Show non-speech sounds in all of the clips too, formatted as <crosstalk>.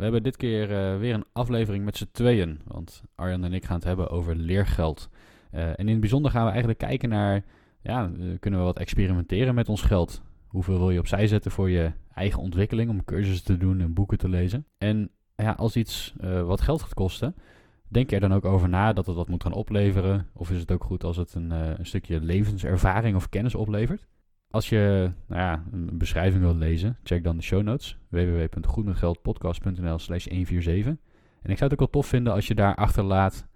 We hebben dit keer eh, weer een aflevering met z'n tweeën, want Arjan en ik gaan het hebben over leergeld. Eh, en in het bijzonder gaan we eigenlijk kijken naar, ja, eh, kunnen we wat experimenteren met ons geld? Hoeveel wil je opzij zetten voor je eigen ontwikkeling, om cursussen te doen en boeken te lezen? En ja, als iets wat geld gaat kosten, denk je er dan ook over na dat het wat moet gaan opleveren? Of is het ook goed als het een, een stukje levenservaring of kennis oplevert? Als je nou ja, een beschrijving wilt lezen, check dan de show notes. www.goedmetgeldpodcast.nl slash 147. En ik zou het ook wel tof vinden als je daar achterlaat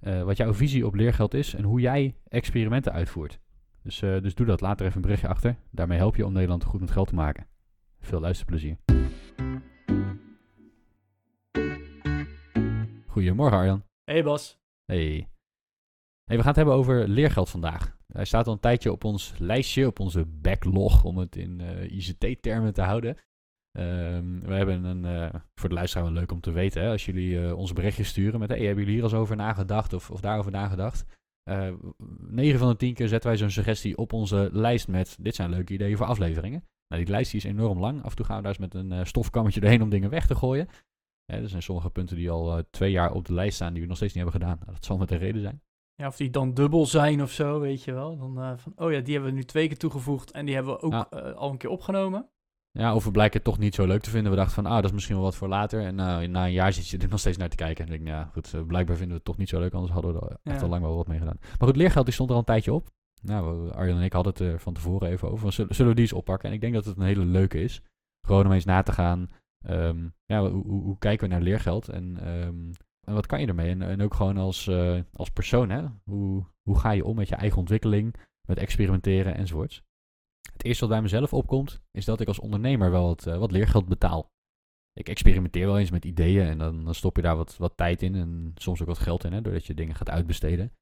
uh, wat jouw visie op leergeld is en hoe jij experimenten uitvoert. Dus, uh, dus doe dat. Laat er even een berichtje achter. Daarmee help je om Nederland goed met geld te maken. Veel luisterplezier. Goedemorgen Arjan. Hey Bas. Hey. Hey, we gaan het hebben over leergeld vandaag. Hij staat al een tijdje op ons lijstje, op onze backlog, om het in eh, ICT-termen te houden. Um, we hebben een, uh, voor de luisteraar wel leuk om te weten, hè, als jullie uh, ons berichtjes sturen met, hey, hebben jullie hier eens over nagedacht of, of daarover nagedacht? Uh, 9 van de 10 keer zetten wij zo'n suggestie op onze lijst met, dit zijn leuke ideeën voor afleveringen. Nou, die lijst is enorm lang. Af en toe gaan we daar eens met een stofkammetje doorheen om dingen weg te gooien. er zijn sommige punten die al twee jaar op de lijst staan die we nog steeds niet hebben gedaan. Nou, dat zal met de reden zijn. Ja, of die dan dubbel zijn of zo, weet je wel. Dan uh, van, oh ja, die hebben we nu twee keer toegevoegd en die hebben we ook uh, al een keer opgenomen. Ja, of we blijken het toch niet zo leuk te vinden. We dachten van, ah, dat is misschien wel wat voor later. En uh, na een jaar zit je er nog steeds naar te kijken. En denk ja, goed, blijkbaar vinden we het toch niet zo leuk. Anders hadden we er echt al lang wel wat mee gedaan. Maar goed, leergeld die stond er al een tijdje op. Nou, Arjan en ik hadden het er van tevoren even over. Zullen, zullen we die eens oppakken? En ik denk dat het een hele leuke is. Gewoon om eens na te gaan. Um, ja, hoe, hoe, hoe, kijken we naar leergeld? En um, en wat kan je ermee? En, en ook gewoon als, uh, als persoon, hè? Hoe, hoe ga je om met je eigen ontwikkeling, met experimenteren enzovoorts. Het eerste wat bij mezelf opkomt, is dat ik als ondernemer wel wat, uh, wat leergeld betaal. Ik experimenteer wel eens met ideeën en dan, dan, stop je daar wat, wat tijd in en soms ook wat geld in, hè, doordat je dingen gaat uitbesteden.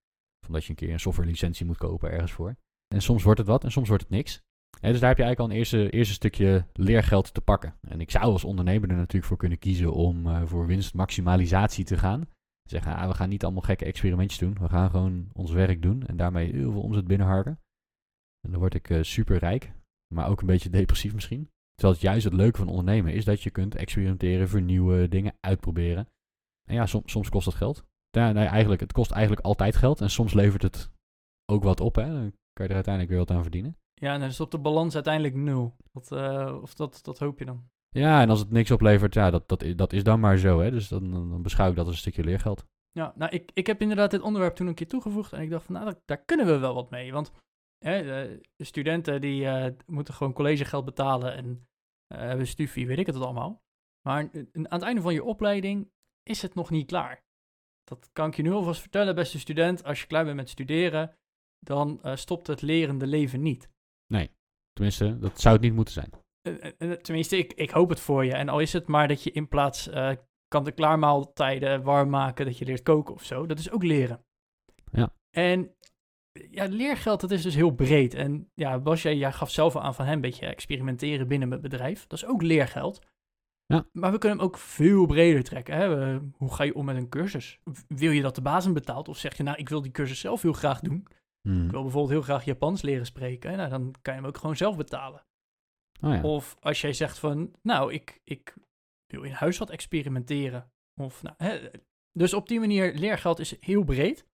Omdat je een keer een software licentie moet kopen ergens voor. En soms wordt het wat en soms wordt het niks. Dus daar heb je eigenlijk al een eerste, eerste stukje leergeld te pakken. En ik zou als ondernemer er natuurlijk voor kunnen kiezen om uh, voor winstmaximalisatie te gaan. Zeggen, ah, we gaan niet allemaal gekke experimentjes doen. We gaan gewoon ons werk doen en daarmee heel veel omzet binnenharken. En dan word ik uh, super rijk, maar ook een beetje <laughs> depressief misschien. Terwijl het juist het leuke van ondernemen is dat je kunt experimenteren, vernieuwen, dingen uitproberen. En ja, soms, soms kost dat geld. Nee, eigenlijk, het kost eigenlijk altijd geld en soms levert het ook wat op. Hè? Dan kan je er uiteindelijk weer wat aan verdienen. Ja, en dan is op de balans uiteindelijk nul. Dat, uh, of dat, dat hoop je dan? Ja, en als het niks oplevert, ja, dat, dat, dat is dan maar zo. Hè? Dus dan, dan beschouw ik dat als een stukje leergeld. Ja, nou, ik, ik heb inderdaad dit onderwerp toen een keer toegevoegd. En ik dacht van, nou, daar, kunnen we wel wat mee. Want hè, de, studenten die uh, moeten gewoon collegegeld betalen en uh, hebben stufie, weet ik het allemaal. Maar aan het einde van je opleiding is het nog niet klaar. Dat kan ik je nu alvast vertellen, beste student. Als je klaar bent met studeren, dan uh, stopt het lerende leven niet. Nee, tenminste, dat zou het niet moeten zijn. Tenminste, ik, ik hoop het voor je. En al is het maar dat je in plaats uh, kant-en-klaarmaaltijden warm maken, dat je leert koken of zo. Dat is ook leren. Ja. En ja, leergeld, dat is dus heel breed. En ja, Bas, jij, jij gaf zelf al aan van hem een beetje experimenteren binnen mijn bedrijf. Dat is ook leergeld. Ja. Maar we kunnen hem ook veel breder trekken. Hè? hoe ga je om met een cursus? Wil je dat de hem betaalt? Of zeg je, nou, ik wil die cursus zelf heel graag doen. Hmm. Ik wil bijvoorbeeld heel graag Japans leren spreken. Nou, dan kan je hem ook gewoon zelf betalen. Oh ja. Of als jij zegt van, nou, ik, ik wil in huis wat experimenteren. Of, nou, hè, dus op die manier, leergeld is heel breed.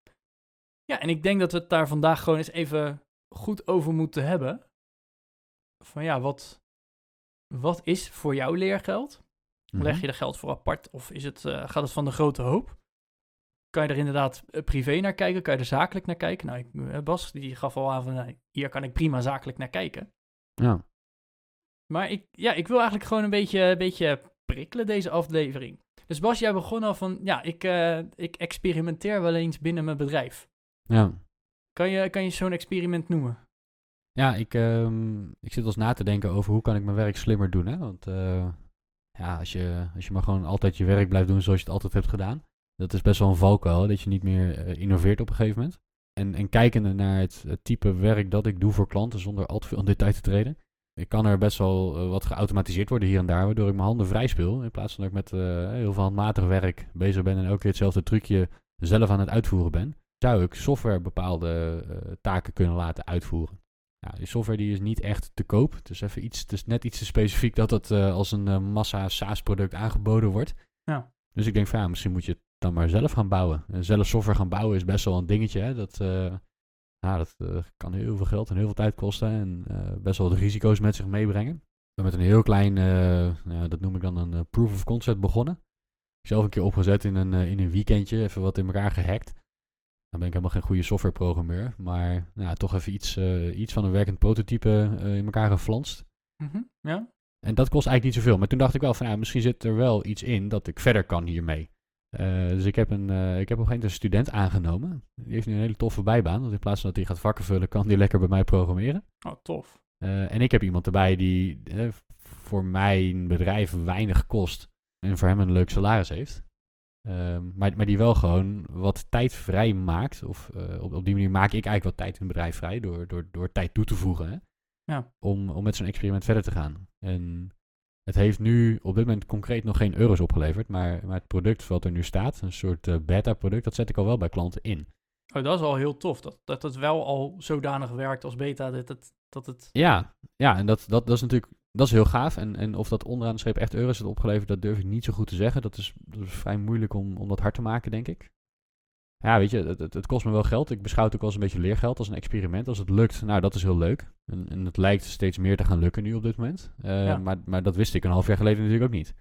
Ja, en ik denk dat we het daar vandaag gewoon eens even goed over moeten hebben. Van ja, wat, wat is voor jou leergeld? Leg mhm. je er geld voor apart of is het, uh, gaat het van de grote hoop? Kan je er inderdaad eh, privé naar kijken? Kan je er zakelijk naar kijken? Nou, ik, eh, Bas die gaf al aan van, nou, hier kan ik prima zakelijk naar kijken. Ja. Maar ik, ja, ik wil eigenlijk gewoon een beetje, een beetje prikkelen deze aflevering. Dus Bas, jij begon al van, ja, ik, uh, ik experimenteer wel eens binnen mijn bedrijf. Ja. Kan je, kan je zo'n experiment noemen? Ja, ik, um, ik zit eens na te denken over hoe kan ik mijn werk slimmer doen. Hè? Want uh, ja, als je, als je maar gewoon altijd je werk blijft doen zoals je het altijd hebt gedaan, Dat is best wel een valkuil, dat je niet meer eh, innoveert op een gegeven moment. En, en kijkende naar het, type werk dat ik doe voor klanten, zonder al te veel in detail te treden. Ik kan er best wel eh, wat geautomatiseerd worden hier en daar, waardoor ik mijn handen vrij speel. In plaats van dat ik met eh, heel veel handmatig werk bezig ben en elke keer hetzelfde trucje zelf aan het uitvoeren ben. Zou ik software bepaalde taken kunnen laten uitvoeren. Nou, die software die is niet echt te koop. Het is, even iets, net iets te specifiek dat het als een massa SaaS-product aangeboden wordt. Ja. Dus ik denk van ja, misschien moet je het dan maar zelf gaan bouwen. En zelf software gaan bouwen is best wel een dingetje. Hè? Dat, nou, dat uh, kan heel veel geld en heel veel tijd kosten. En uh, best wel de risico's met zich meebrengen. Ik ben met een heel klein, nou, dat noem ik dan een proof of concept begonnen. Zelf een keer opgezet in een, in een weekendje, even wat in elkaar gehackt. Dan ben ik helemaal geen goede softwareprogrammeur. Maar nou, toch even iets, iets van een werkend prototype in elkaar geflanst. -hmm, ja. En dat kost eigenlijk niet zoveel. Maar toen dacht ik wel van, ja, misschien zit er wel iets in dat ik verder kan hiermee. Uh, dus ik heb, een, uh, ik heb op een een student aangenomen. Die heeft nu een hele toffe bijbaan. Want in plaats van dat hij gaat vakken vullen, kan hij lekker bij mij programmeren. Oh, tof. Uh, en ik heb iemand erbij die voor mijn bedrijf weinig kost. En voor hem een leuk salaris heeft. Ehm, maar, maar die wel gewoon wat tijd vrij maakt. Of op, op die manier maak ik eigenlijk wat tijd in het bedrijf vrij. Door, door, door tijd toe te voegen. Hè? Ja. Om, om met zo'n experiment verder te gaan. En het heeft nu op dit moment concreet nog geen euro's opgeleverd. Maar, maar het product wat er nu staat, een soort uh, beta-product, dat zet ik al wel bij klanten in. Oh, dat is al heel tof. Dat, dat het wel al zodanig werkt als beta. Dat het, dat het... Ja, ja, en dat, dat, dat is natuurlijk dat is heel gaaf. En, en of dat onderaan de streep echt euro's heeft opgeleverd, dat durf ik niet zo goed te zeggen. Dat is, dat is vrij moeilijk om, om dat hard te maken, denk ik ja, weet je, het, het, kost me wel geld. Ik beschouw het ook als een beetje leergeld, als een experiment. Als het lukt, nou, dat is heel leuk. En, en het lijkt steeds meer te gaan lukken nu op dit moment. Uh, maar, maar dat wist ik een half jaar geleden natuurlijk ook niet.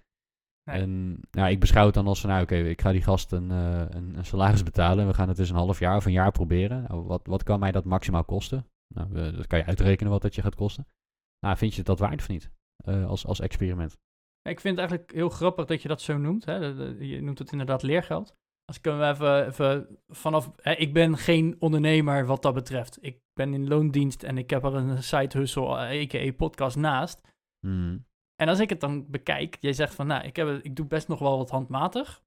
Nee. En nou, ik beschouw het dan als van, nou oké, ik ga die gast een, uh, een, een, salaris betalen. En we gaan het eens een half jaar of een jaar proberen. Nou, wat, wat kan mij dat maximaal kosten? Nou, uh, dat kan je uitrekenen wat dat je gaat kosten. Nou, vind je dat waard of niet? als, als experiment. Ik vind het eigenlijk heel grappig dat je dat zo noemt. Hè? Je noemt het inderdaad leergeld. Als ik hem even, even vanaf. Hè, ik ben geen ondernemer wat dat betreft. Ik ben in loondienst en ik heb er een side hustle, a.k.a. podcast naast. Hmm. En als ik het dan bekijk, jij zegt van, nou, ik, heb, ik doe best nog wel wat handmatig.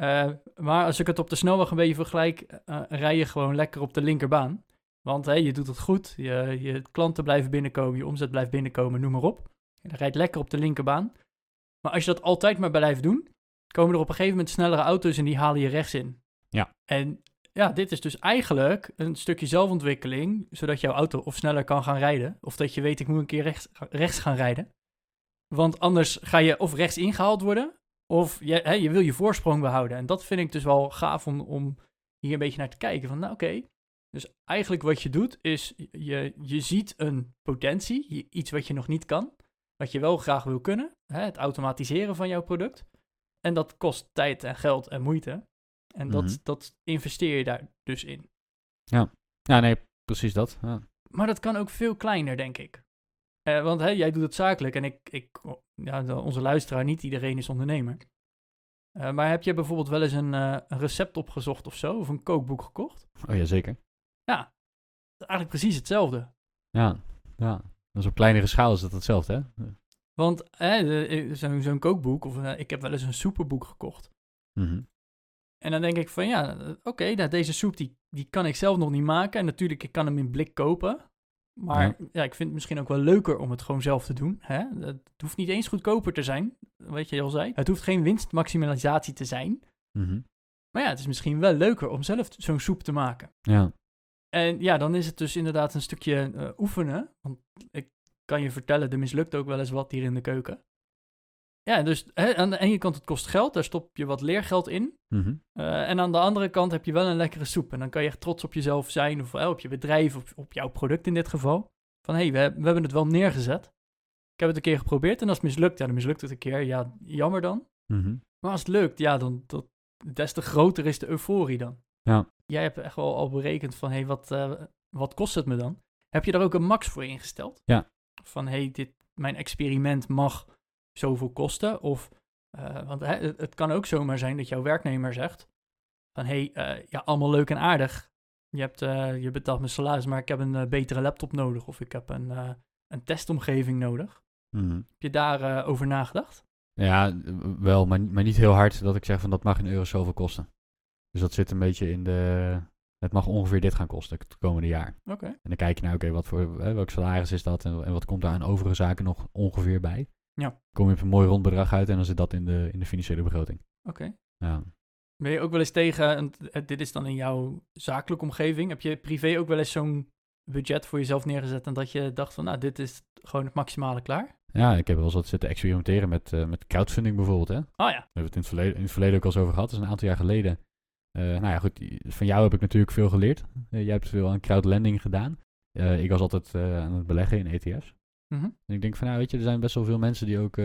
Uh, maar als ik het op de snelweg een beetje vergelijk, uh, rij je gewoon lekker op de linkerbaan. Want hey, je doet het goed, je, je klanten blijven binnenkomen, je omzet blijft binnenkomen, noem maar op. Je rijdt lekker op de linkerbaan. Maar als je dat altijd maar blijft doen, komen er op een gegeven moment snellere auto's en die halen je rechts in. Ja. En ja, dit is dus eigenlijk een stukje zelfontwikkeling, zodat jouw auto of sneller kan gaan rijden, of dat je weet, ik moet een keer rechts, rechts gaan rijden. Want anders ga je of rechts ingehaald worden, of je, hè, je wil je voorsprong behouden. En dat vind ik dus wel gaaf om, om hier een beetje naar te kijken. Van nou oké, dus eigenlijk wat je doet is, je, je ziet een potentie, iets wat je nog niet kan, wat je wel graag wil kunnen, hè, het automatiseren van jouw product. En dat kost tijd en geld en moeite. En dat, Mhm. dat investeer je daar dus in. Ja, nee, precies dat. Ja. Maar dat kan ook veel kleiner, denk ik. Eh, want jij doet het zakelijk en ik, ik ja, onze luisteraar, niet iedereen is ondernemer. Eh, maar heb je bijvoorbeeld wel eens een, eh, een recept opgezocht of zo? Of een kookboek gekocht? Oh ja, zeker. Is eigenlijk precies hetzelfde. Ja, ja. Is op kleinere schaal is dat hetzelfde, hè? Want eh, zo'n kookboek, of eh, ik heb wel eens een soepenboek gekocht. Mhm. En dan denk ik van ja, eh, oké, nou, deze soep die, die kan ik zelf nog niet maken. En natuurlijk, ik kan hem in blik kopen. Maar Ja. ja. ik vind het misschien ook wel leuker om het gewoon zelf te doen. Hè? Het hoeft niet eens goedkoper te zijn, wat je al zei. Het hoeft geen winstmaximalisatie te zijn. Mhm. Maar ja, het is misschien wel leuker om zelf zo'n soep te maken. Ja. En ja, dan is het dus inderdaad een stukje eh, oefenen. Want ik kan je vertellen, er mislukt ook wel eens wat hier in de keuken. Ja, dus hè, aan de ene kant het kost geld, daar stop je wat leergeld in. Mhm. Eh, en aan de andere kant heb je wel een lekkere soep. En dan kan je echt trots op jezelf zijn, of eh, op je bedrijf, of op jouw product in dit geval. Van hé, hey, we, we hebben het wel neergezet. Ik heb het een keer geprobeerd en als het mislukt, ja, dan mislukt het een keer. Ja, jammer dan. Mhm. Maar als het lukt, ja, dan dat, des te groter is de euforie dan. Ja. Jij hebt echt wel al berekend van, hé, hey, wat, eh, wat kost het me dan? Heb je daar ook een max voor ingesteld? Ja. Van, hey, dit, mijn experiment mag zoveel kosten. Of, eh, want hè, het, kan ook zomaar zijn dat jouw werknemer zegt van, hey, eh, ja, allemaal leuk en aardig. Je, hebt, eh, je betaalt mijn salaris, maar ik heb een betere laptop nodig. Of ik heb een, een testomgeving nodig. Mhm. Heb je daarover over nagedacht? Ja, wel, maar, maar niet heel hard dat ik zeg van dat mag een euro zoveel kosten. Dus dat zit een beetje in de... Het mag ongeveer dit gaan kosten het komende jaar. Oké. En dan kijk je naar, oké, wat voor hè, welk salaris is dat en, en wat komt daar aan overige zaken nog ongeveer bij. Ja. Kom je op een mooi rond bedrag uit en dan zit dat in de, in de financiële begroting. Oké. Ja. Ben je ook wel eens tegen, en t- dit is dan in jouw zakelijke omgeving, heb je privé ook wel eens zo'n budget voor jezelf neergezet en dat je dacht van, nou, dit is gewoon het maximale klaar? ja, ik heb wel eens wat zitten experimenteren met, eh, met crowdfunding bijvoorbeeld. Hè. Oh ja, We hebben het in het, verleden, in het verleden ook al eens over gehad. Dat is een aantal jaar geleden. Eh, nou ja, goed. Van jou heb ik natuurlijk veel geleerd. Eh, jij hebt veel aan crowdlending gedaan. Eh, ik was altijd aan het beleggen in ETF's. Mhm. En ik denk van, nou weet je, er zijn best wel veel mensen die ook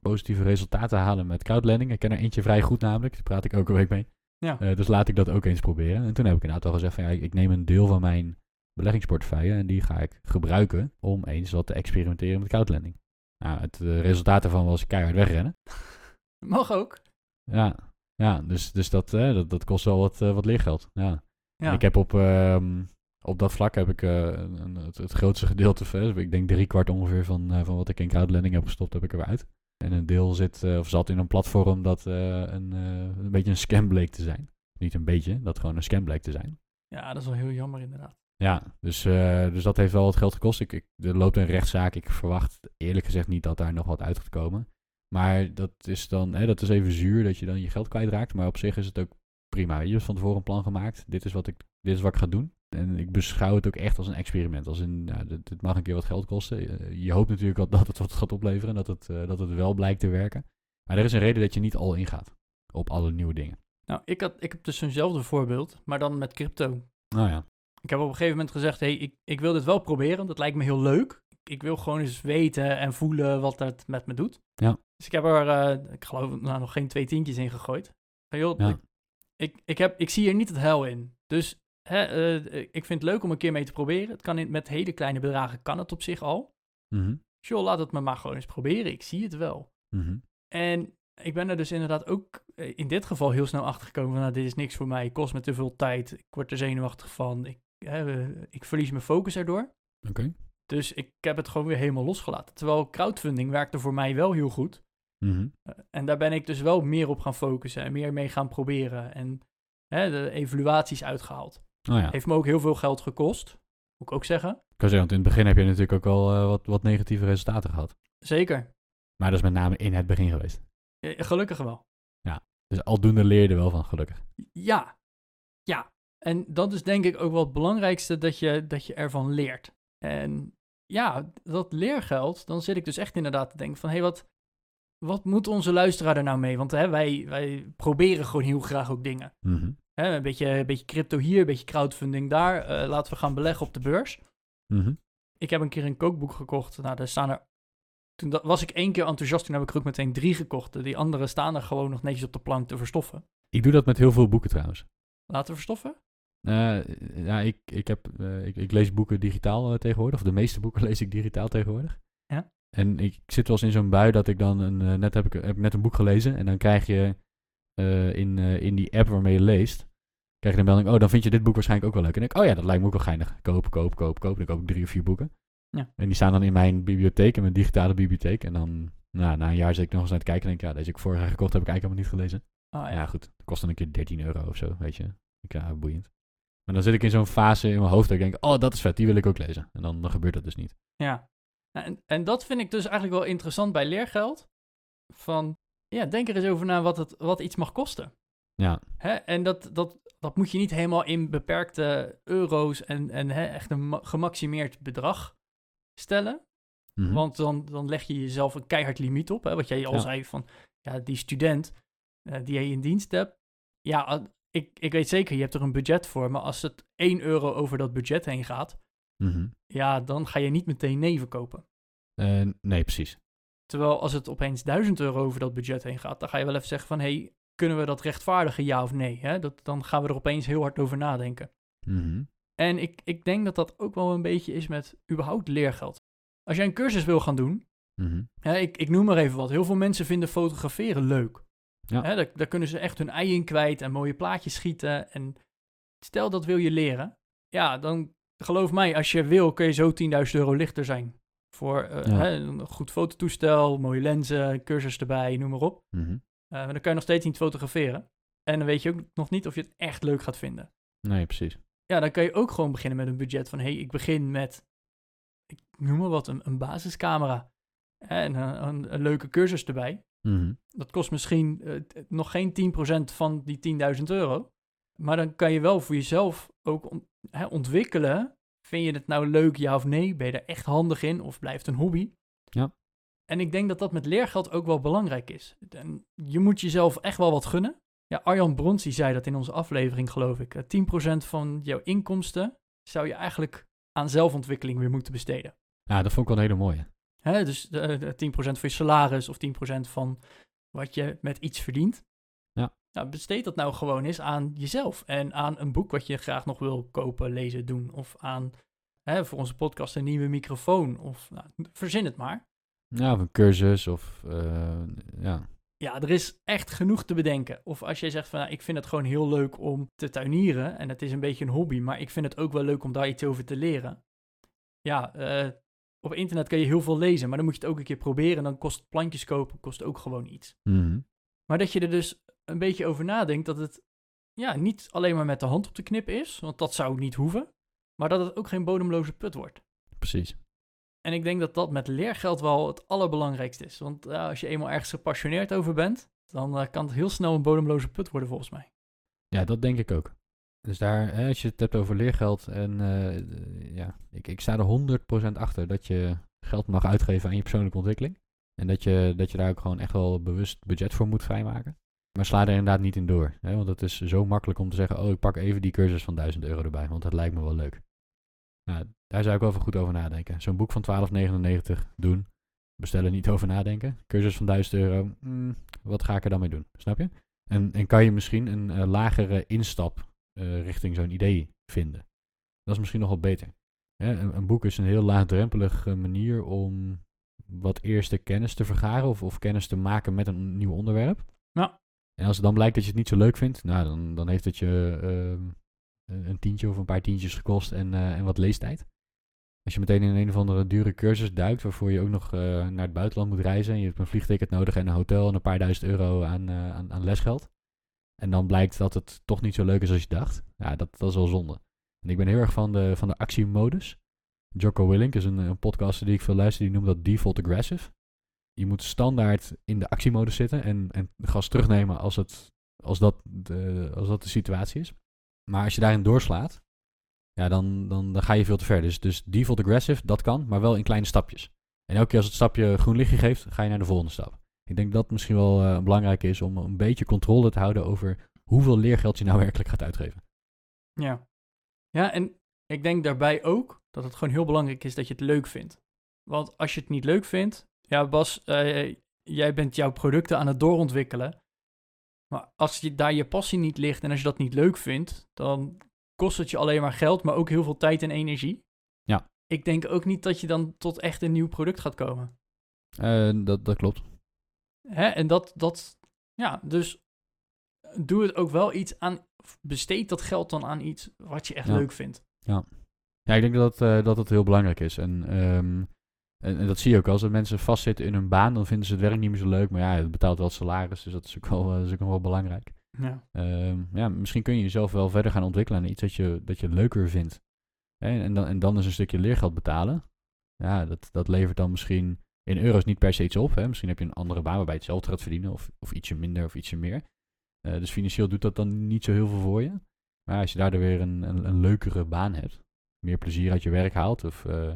positieve resultaten halen met crowdlending. Ik ken er eentje vrij goed namelijk. Daar praat ik elke week mee. Ja. Dus laat ik dat ook eens proberen. En toen heb ik inderdaad wel gezegd van, ja, ik, ik neem een deel van mijn beleggingsportefeuille en die ga ik gebruiken om eens wat te experimenteren met crowdlending. Nou, het resultaat daarvan was keihard wegrennen. <laughs> mag ook. Ja, ja dus, dus dat, eh, dat, dat kost wel wat, eh, wat leergeld. Ja. Ja. Ik heb op, ehm, op dat vlak heb ik eh, een, het, het grootste gedeelte, van- ik denk drie kwart ongeveer van, eh, van wat ik in crowdlending heb gestopt, heb ik eruit. En een deel zit, eh, of zat in een platform dat eh, een, eh, een beetje een scam bleek te zijn. Niet een beetje, dat gewoon een scam bleek te zijn. ja, dat is wel heel jammer inderdaad. Ja, dus, eh, dus dat heeft wel wat geld gekost. Ik, ik, er loopt een rechtszaak. Ik verwacht eerlijk gezegd niet dat daar nog wat uit gaat komen. Maar dat is dan, hè, dat is even zuur dat je dan je geld kwijtraakt. Maar op zich is het ook prima. Je hebt van tevoren een plan gemaakt. Dit is wat ik, dit is wat ik ga doen. En ik beschouw het ook echt als een experiment. Als in, ja, dit, dit mag een keer wat geld kosten. Je, je hoopt natuurlijk al <laughs> dat het wat gaat opleveren. Dat het, eh, dat het wel blijkt te werken. Maar er is een reden dat je niet al ingaat op alle nieuwe dingen. Nou, ik, had, ik heb dus zo'nzelfde voorbeeld, maar dan met crypto. Nou ja. Ik heb op een gegeven moment gezegd, hey, ik, ik wil dit wel proberen. Dat lijkt me heel leuk. Ik wil gewoon eens weten en voelen wat dat met me doet. Ja. Dus ik heb er, eh, ik geloof, nou, nog geen twee tientjes in gegooid. Van, joh, Ja. ik, ik, ik, heb, ik zie er niet het hel in. Dus hè, eh, ik vind het leuk om een keer mee te proberen. Het kan in, met hele kleine bedragen, kan het op zich al. Dus joh, laat het me maar gewoon eens proberen. Ik zie het wel. Mhm. En ik ben er dus inderdaad ook eh, in dit geval heel snel achter gekomen van, nou, dit is niks voor mij. Het kost me te veel tijd. Ik word er zenuwachtig van. Ik, hè, ik verlies mijn focus erdoor. Oké. Dus ik heb het gewoon weer helemaal losgelaten. Terwijl crowdfunding werkte voor mij wel heel goed. Mhm. Eh, En daar ben ik dus wel meer op gaan focussen en meer mee gaan proberen. En hè, de evaluaties uitgehaald. Oh ja. Heeft me ook heel veel geld gekost, moet ik ook zeggen. Ik kan zeggen, want in het begin heb je natuurlijk ook al eh, wat, wat negatieve resultaten gehad. Zeker. Maar dat is met name in het begin geweest. Eh, Gelukkig wel. Dus aldoende leer je er wel van, gelukkig. Ja, ja. En dat is denk ik ook wel het belangrijkste dat je, dat je ervan leert. En ja, dat leergeld, dan zit ik dus echt inderdaad te denken van... hé, hey, wat, wat moet onze luisteraar er nou mee? Want hè, wij, wij proberen gewoon heel graag ook dingen. Mhm. Hè, een, beetje, een beetje crypto hier, een beetje crowdfunding daar. Eh, laten we gaan beleggen op de beurs. Mhm. Ik heb een keer een kookboek gekocht. Nou, daar staan er... Toen was ik één keer enthousiast, toen heb ik er ook meteen drie gekocht. Die andere staan er gewoon nog netjes op de plank te verstoffen. Ik doe dat met heel veel boeken trouwens. Laten verstoffen? Eh, ja, ik, ik, heb, eh, ik, ik lees boeken digitaal tegenwoordig. Of de meeste boeken <laughs> lees ik digitaal tegenwoordig. Ja. En ik zit wel eens in zo'n bui dat ik dan een, eh, net heb ik, heb ik net een boek gelezen. En dan krijg je eh, in, eh, in die app waarmee je leest, krijg je een melding. Oh, dan vind je dit boek waarschijnlijk ook wel leuk. En ik, oh ja, dat lijkt me ook wel geinig. Koop, koop, koop, koop. Dan koop ik drie of vier boeken. Ja. En die staan dan in mijn bibliotheek, in mijn digitale bibliotheek. En dan, nou, na een jaar zit ik nog eens naar te kijken en denk ik, ja, deze ik vorig jaar gekocht, heb ik eigenlijk helemaal niet gelezen. Ah, Ja, goed. Het kost dan een keer 13 euro of zo, weet je. Ik, ja, boeiend. Maar dan zit ik in zo'n fase in mijn hoofd dat ik denk, oh, dat is vet, die wil ik ook lezen. En dan, dan gebeurt dat dus niet. Ja. Nou, En, en dat vind ik dus eigenlijk wel interessant bij leergeld. Van, ja, denk er eens over na wat, het, wat iets mag kosten. Ja, Hè? En dat, dat, dat moet je niet helemaal in beperkte euro's en, en hè, echt een ma- gemaximeerd bedrag stellen. Mhm. Want dan, dan leg je jezelf een keihard limiet op. Hè? Wat jij al Ja. zei van, ja, die student eh, die je in dienst hebt. Ja, ik, ik weet zeker, je hebt er een budget voor. Maar als het 1 euro over dat budget heen gaat, Mhm. ja, dan ga je niet meteen neven kopen. Eh, nee, precies. Terwijl als het opeens 1000 euro over dat budget heen gaat, dan ga je wel even zeggen van, hé, hey, kunnen we dat rechtvaardigen, ja of nee? Hè? Dat, dan gaan we er opeens heel hard over nadenken. Mhm. En ik, ik denk dat dat ook wel een beetje is met überhaupt leergeld. Als jij een cursus wil gaan doen, Mhm. hè, ik, ik noem maar even wat, heel veel mensen vinden fotograferen leuk. Ja. Hè, daar, daar kunnen ze echt hun ei in kwijt en mooie plaatjes schieten. En stel dat wil je leren, ja, dan geloof mij, als je wil kun je zo 10.000 euro lichter zijn. Voor eh, Ja. hè, een goed fototoestel, mooie lenzen, cursus erbij, noem maar op. Mhm. Eh, maar dan kan je nog steeds niet fotograferen. En dan weet je ook nog niet of je het echt leuk gaat vinden. Nee, precies. Ja, dan kan je ook gewoon beginnen met een budget van... hé, hey, ik begin met, ik noem maar wat, een, een basiscamera. En een, een, een leuke cursus erbij. Mhm. Dat kost misschien eh, nog geen 10% van die 10.000 euro. Maar dan kan je wel voor jezelf ook hè, ontwikkelen. Vind je het nou leuk, ja of nee? Ben je er echt handig in of blijft een hobby? Ja. En ik denk dat dat met leergeld ook wel belangrijk is. En je moet jezelf echt wel wat gunnen. Ja, Arjan Brons die zei dat in onze aflevering, geloof ik. Eh, 10% van jouw inkomsten zou je eigenlijk aan zelfontwikkeling weer moeten besteden. Ja, dat vond ik wel een hele mooie. Hè, dus de, de 10% van je salaris of 10% van wat je met iets verdient. Nou, besteed dat nou gewoon eens aan jezelf en aan een boek wat je graag nog wil kopen, lezen, doen. Of aan hè, voor onze podcast een nieuwe microfoon. Of nou, verzin het maar. Ja, of een cursus of eh, ja. Ja, er is echt genoeg te bedenken. Of als jij zegt van, nou, ik vind het gewoon heel leuk om te tuinieren. En het is een beetje een hobby, maar ik vind het ook wel leuk om daar iets over te leren. Ja, eh, op internet kan je heel veel lezen, maar dan moet je het ook een keer proberen. En dan kost plantjes kopen, kost ook gewoon iets. Mhm. Maar dat je er dus een beetje over nadenkt dat het ja, niet alleen maar met de hand op de knip is, want dat zou niet hoeven. Maar dat het ook geen bodemloze put wordt. Precies. En ik denk dat dat met leergeld wel het allerbelangrijkste is. Want ja, als je eenmaal ergens gepassioneerd over bent, dan eh, kan het heel snel een bodemloze put worden volgens mij. Ja, dat denk ik ook. Dus daar, hè, als je het hebt over leergeld en eh, eh, ja, ik, ik sta er 100% achter dat je geld mag uitgeven aan je persoonlijke ontwikkeling. En dat je, dat je daar ook gewoon echt wel bewust budget voor moet vrijmaken. Maar sla er inderdaad niet in door. Hè? Want het is zo makkelijk om te zeggen, oh ik pak even die cursus van 1000 euro erbij, want dat lijkt me wel leuk. Nou, daar zou ik wel even goed over nadenken. Zo'n boek van 12,99 doen. Bestellen niet over nadenken. Cursus van 1000 euro. mm, wat ga ik er dan mee doen? Snap je? En, en kan je misschien een eh, lagere instap eh, richting zo'n idee vinden? Dat is misschien nog wel beter. Een boek is een heel laagdrempelige manier om wat eerste kennis te vergaren of, of kennis te maken met een nieuw onderwerp. Ja. En als het dan blijkt dat je het niet zo leuk vindt, nou, dan, dan heeft het je ehm, een tientje of een paar tientjes gekost en, eh, en wat leestijd. Als je meteen in een of andere dure cursus duikt, waarvoor je ook nog eh, naar het buitenland moet reizen. En je hebt een vliegticket nodig en een hotel en een paar duizend euro aan, eh, aan, aan lesgeld. En dan blijkt dat het toch niet zo leuk is als je dacht. Ja, dat, dat is wel zonde. En ik ben heel erg van de, van de actiemodus. Jocko Willink is een, een podcaster die ik veel luister, die noemt dat default aggressive. Je moet standaard in de actiemodus zitten en, en gas terugnemen als, het, als, dat de, als dat de situatie is. Maar als je daarin doorslaat, ja, dan, dan, dan ga je veel te ver. Dus, dus default aggressive, dat kan, maar wel in kleine stapjes. En elke keer als het stapje groen lichtje geeft, ga je naar de volgende stap. Ik denk dat misschien wel eh, belangrijk is om een beetje controle te houden over hoeveel leergeld je nou <laughs> werkelijk gaat uitgeven. Ja. Ja, en ik denk daarbij ook dat het gewoon heel belangrijk is dat je het leuk vindt. Want als je het niet leuk vindt, ja Bas, eh, jij bent jouw producten aan het doorontwikkelen. Maar als je daar je passie niet ligt en als je dat niet leuk vindt, dan kost het je alleen maar geld, maar ook heel veel tijd en energie. Ja. Ik denk ook niet dat je dan tot echt een nieuw product gaat komen. Eh, dat, dat klopt. Hè? En dat, dat, ja, dus doe het ook wel iets aan, besteed dat geld dan aan iets wat je echt Ja. leuk vindt. Ja, ik denk dat, eh, dat het heel belangrijk is. En, ehm, en, en dat zie je ook als er mensen vastzitten in hun baan, dan vinden ze het werk niet meer zo leuk. Maar ja, het betaalt wel salaris, dus dat is ook wel, eh, is ook wel belangrijk. Ja. Ehm, ja, misschien kun je jezelf wel verder gaan ontwikkelen aan iets dat je, dat je leuker vindt. Hè, En, dan, en dan is een stukje leergeld betalen. Ja, dat, dat levert dan misschien in euro's niet per se iets op. Hè. Misschien heb je een andere baan waarbij je hetzelfde gaat verdienen, of, of ietsje minder of ietsje meer. Eh, dus financieel doet dat dan niet zo heel veel voor je. Maar als je daardoor weer een, een, een leukere baan hebt, meer plezier uit je werk haalt, of eh,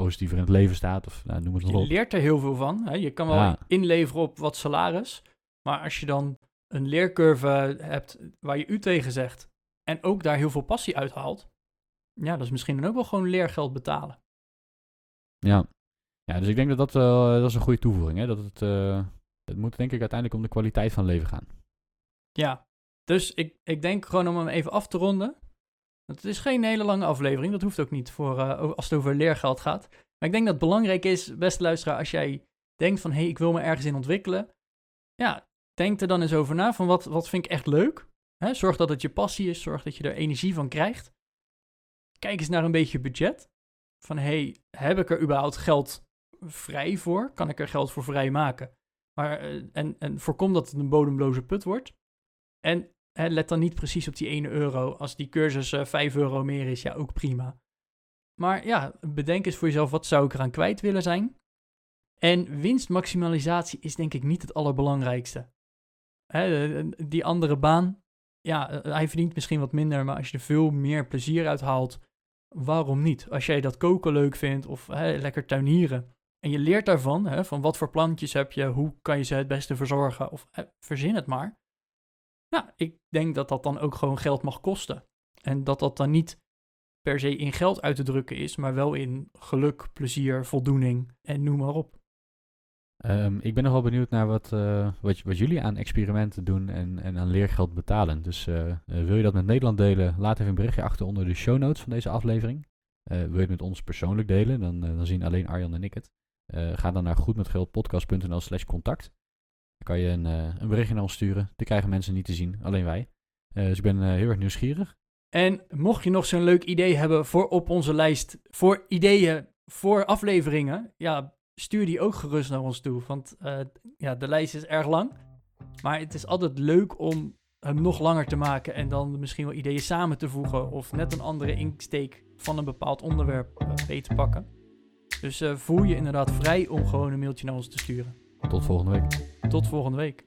positiever in het leven staat, of nou, noem het maar Je op. leert er heel veel van. Hè? Je kan wel Ja. inleveren op wat salaris. Maar als je dan een leercurve hebt waar je u tegen zegt. En ook daar heel veel passie uit haalt. Ja, dat is misschien dan ook wel gewoon leergeld betalen. Ja. ja, dus ik denk dat dat, wel dat is een goede toevoeging. Hè? Dat het, eh, het moet denk ik uiteindelijk om de kwaliteit van leven gaan. Ja, dus ik, ik denk gewoon om hem even af te ronden. Het is geen hele lange aflevering. Dat hoeft ook niet voor, eh, als het over leergeld gaat. Maar ik denk dat het belangrijk is, beste luisteraar, als jij denkt van... hé, hey, ik wil me ergens in ontwikkelen. Ja, denk er dan eens over na van wat, wat vind ik echt leuk. Hè, zorg dat het je passie is. Zorg dat je er energie van krijgt. Kijk eens naar een beetje budget. Van, hey, heb ik er überhaupt geld vrij voor? Kan ik er geld voor vrij maken? Maar, eh, en, en voorkom dat het een bodemloze put wordt. En hè, let dan niet precies op die 1 euro. Als die cursus uh, 5 euro meer is, ja, ook prima. Maar ja, bedenk eens voor jezelf, wat zou ik eraan kwijt willen zijn? En winstmaximalisatie is denk ik niet het allerbelangrijkste. Hè, die andere baan, ja, eh, hij verdient misschien wat minder, maar als je er veel meer plezier uit haalt, waarom niet? Als jij dat koken leuk vindt of hè, lekker tuinieren en je leert daarvan, hè, van wat voor plantjes heb je, hoe kan je ze het beste verzorgen of verzin het maar. Nou, ik denk dat dat dan ook gewoon geld mag kosten. En dat dat dan niet per se in geld uit te drukken is, maar wel in geluk, plezier, voldoening en noem maar op. Um, ik ben nog wel benieuwd naar wat, uh, wat, wat, jullie aan experimenten doen en, en aan leergeld betalen. Dus uh, uh, wil je dat met Nederland delen? Laat even een berichtje achter onder de show notes van deze aflevering. wil je het met ons persoonlijk delen? Dan, dan zien alleen Arjan en ik het. ga dan naar goedmetgeldpodcast.nl slash contact. Kan je een, een berichtje naar ons sturen. Die krijgen mensen niet te zien, alleen wij. dus ik ben heel erg nieuwsgierig. En mocht je nog zo'n leuk idee hebben voor op onze lijst voor ideeën voor afleveringen, ja, stuur die ook gerust naar ons toe. Want ja, de lijst is erg lang. Maar het is altijd leuk om hem nog langer te maken en dan misschien wel ideeën samen te voegen of net een andere insteek van een bepaald onderwerp mee te pakken. Dus voel je inderdaad vrij om gewoon een mailtje naar ons te sturen. Tot volgende week. Tot volgende week.